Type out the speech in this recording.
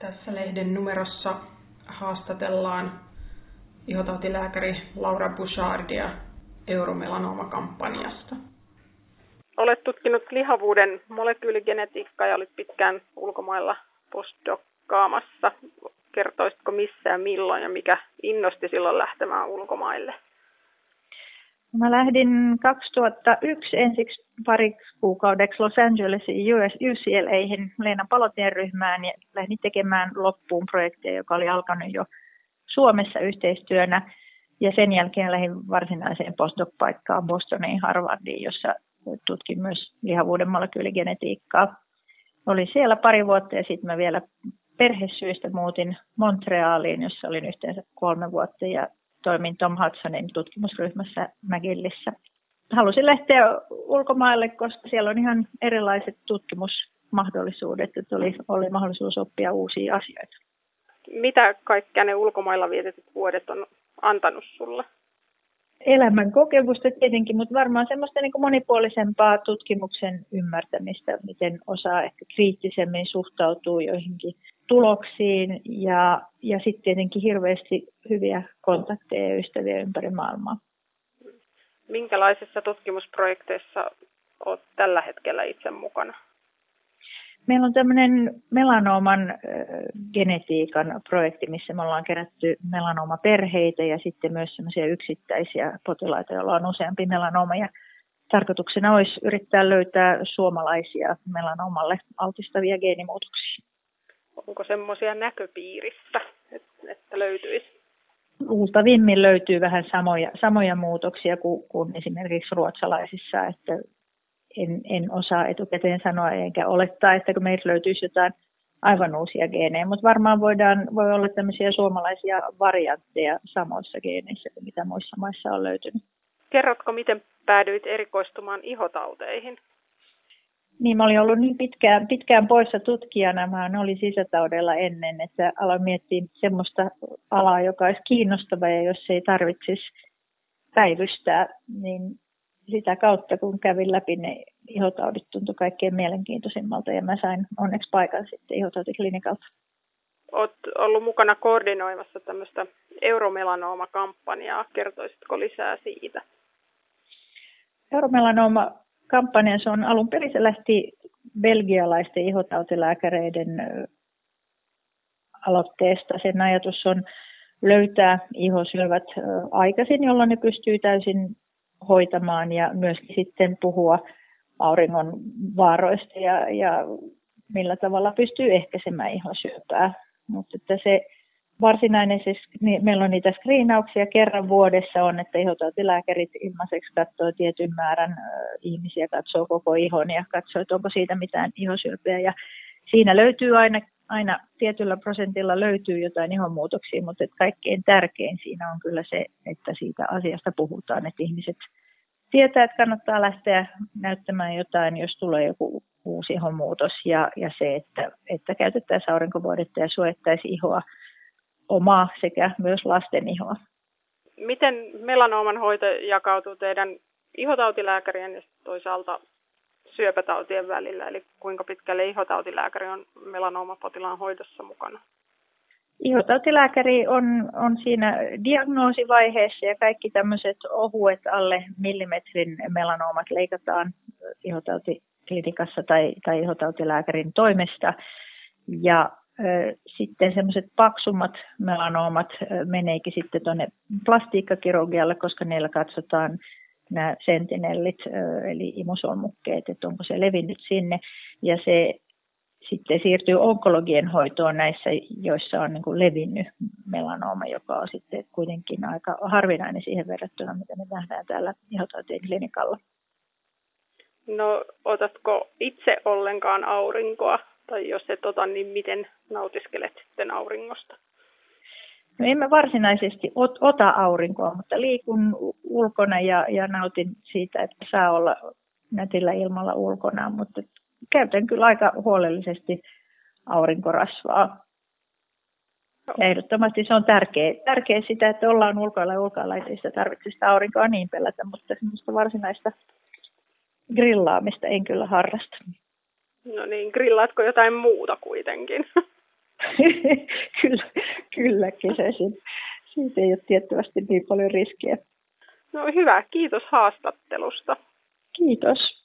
Tässä lehden numerossa haastatellaan ihotautilääkäri Laura Bouchardia euromelanoma-kampanjasta. Olet tutkinut lihavuuden molekyyligenetiikkaa ja olit pitkään ulkomailla postdokkaamassa. Kertoisitko missä ja milloin ja mikä innosti silloin lähtemään ulkomaille? Mä lähdin 2001 ensiksi pariksi kuukaudeksi Los Angelesiin UCLAihin Leena Palotien ryhmään ja lähdin tekemään loppuun projektia, joka oli alkanut jo Suomessa yhteistyönä. Ja sen jälkeen lähdin varsinaiseen postdoc-paikkaan Bostoniin Harvardiin, jossa tutkin myös lihavuuden molekyyligenetiikkaa. Olin siellä pari vuotta ja sitten mä vielä perhesyistä muutin Montrealiin, jossa olin yhteensä kolme vuotta ja toimin Tom Hudsonin tutkimusryhmässä McGillissä. Halusin lähteä ulkomaille, koska siellä on ihan erilaiset tutkimusmahdollisuudet, että oli, oli mahdollisuus oppia uusia asioita. Mitä kaikkea ne ulkomailla vietetyt vuodet on antanut sulle? Elämän kokemusta tietenkin, mutta varmaan semmoista niin kuin monipuolisempaa tutkimuksen ymmärtämistä, miten osaa ehkä kriittisemmin suhtautuu joihinkin tuloksiin ja, ja sitten tietenkin hirveästi hyviä kontakteja ja ystäviä ympäri maailmaa. Minkälaisissa tutkimusprojekteissa olet tällä hetkellä itse mukana? Meillä on tämmöinen melanooman genetiikan projekti, missä me ollaan kerätty melanoomaperheitä ja sitten myös semmoisia yksittäisiä potilaita, joilla on useampi melanooma. Ja tarkoituksena olisi yrittää löytää suomalaisia melanoomalle altistavia geenimuutoksia. Onko semmoisia näköpiirissä, että löytyisi? Luultavimmin löytyy vähän samoja, samoja muutoksia kuin, kuin esimerkiksi ruotsalaisissa, että en, en osaa etukäteen sanoa enkä olettaa, että kun meillä löytyisi jotain aivan uusia geenejä, mutta varmaan voidaan, voi olla tämmöisiä suomalaisia variantteja samoissa geeneissä kuin mitä muissa maissa on löytynyt. Kerrotko, miten päädyit erikoistumaan ihotauteihin? Niin, mä olin ollut niin pitkään, pitkään poissa tutkijana, mä olin sisätaudella ennen, että aloin miettiä semmoista alaa, joka olisi kiinnostava ja jos ei tarvitsisi päivystää, niin sitä kautta, kun kävin läpi ne ihotaudit, tuntui kaikkein mielenkiintoisimmalta ja mä sain onneksi paikan sitten ihotautiklinikalta. Olet ollut mukana koordinoimassa tämmöistä euromelanooma-kampanjaa. Kertoisitko lisää siitä? Euromelanooma-kampanja, se on alun perin se lähti belgialaisten ihotautilääkäreiden aloitteesta. Sen ajatus on löytää ihosyövät aikaisin, jolloin ne pystyy täysin hoitamaan ja myöskin sitten puhua auringon vaaroista ja, ja millä tavalla pystyy ehkäisemään ihosyöpää. Mutta että se varsinainen, siis, niin meillä on niitä screenauksia kerran vuodessa on, että ihotautilääkärit ilmaiseksi katsoo tietyn määrän ihmisiä, katsoo koko ihon ja katsoo, että onko siitä mitään ihosyöpää. Ja siinä löytyy aina, aina tietyllä prosentilla löytyy jotain ihonmuutoksia, mutta että kaikkein tärkein siinä on kyllä se, että siitä asiasta puhutaan, että ihmiset tietää, että kannattaa lähteä näyttämään jotain, jos tulee joku uusi ihonmuutos ja, ja se, että, että käytettäisiin aurinkovuodetta ja suojattaisi ihoa omaa sekä myös lasten ihoa. Miten melanooman hoito jakautuu teidän ihotautilääkärien ja toisaalta syöpätautien välillä, eli kuinka pitkälle ihotautilääkäri on melanoomapotilaan hoidossa mukana? Ihotautilääkäri on, on siinä diagnoosivaiheessa ja kaikki tämmöiset ohuet alle millimetrin melanoomat leikataan ihotautiklinikassa tai, tai ihotautilääkärin toimesta. Ja sitten semmoiset paksummat melanoomat meneekin sitten tuonne plastiikkakirurgialle, koska niillä katsotaan nämä sentinellit, eli imusolmukkeet, että onko se levinnyt sinne. Ja se sitten siirtyy onkologien hoitoon näissä, joissa on niin kuin levinnyt melanooma, joka on sitten kuitenkin aika harvinainen siihen verrattuna, mitä me nähdään täällä ihotautien klinikalla. No, otatko itse ollenkaan aurinkoa? Tai jos et ota, niin miten nautiskelet sitten auringosta? No en mä varsinaisesti ot, ota aurinkoa, mutta liikun ulkona ja, ja nautin siitä, että saa olla nätillä ilmalla ulkona, mutta käytän kyllä aika huolellisesti aurinkorasvaa. Ja ehdottomasti se on tärkeä, tärkeä sitä, että ollaan ulkoilla ja ulkoilla, ei sitä tarvitse sitä aurinkoa niin pelätä, mutta semmoista varsinaista grillaamista en kyllä harrasta. No niin, grillaatko jotain muuta kuitenkin? kyllä, kyllä kesäisin. Siitä ei ole tiettävästi niin paljon riskiä. No hyvä, kiitos haastattelusta. Kiitos.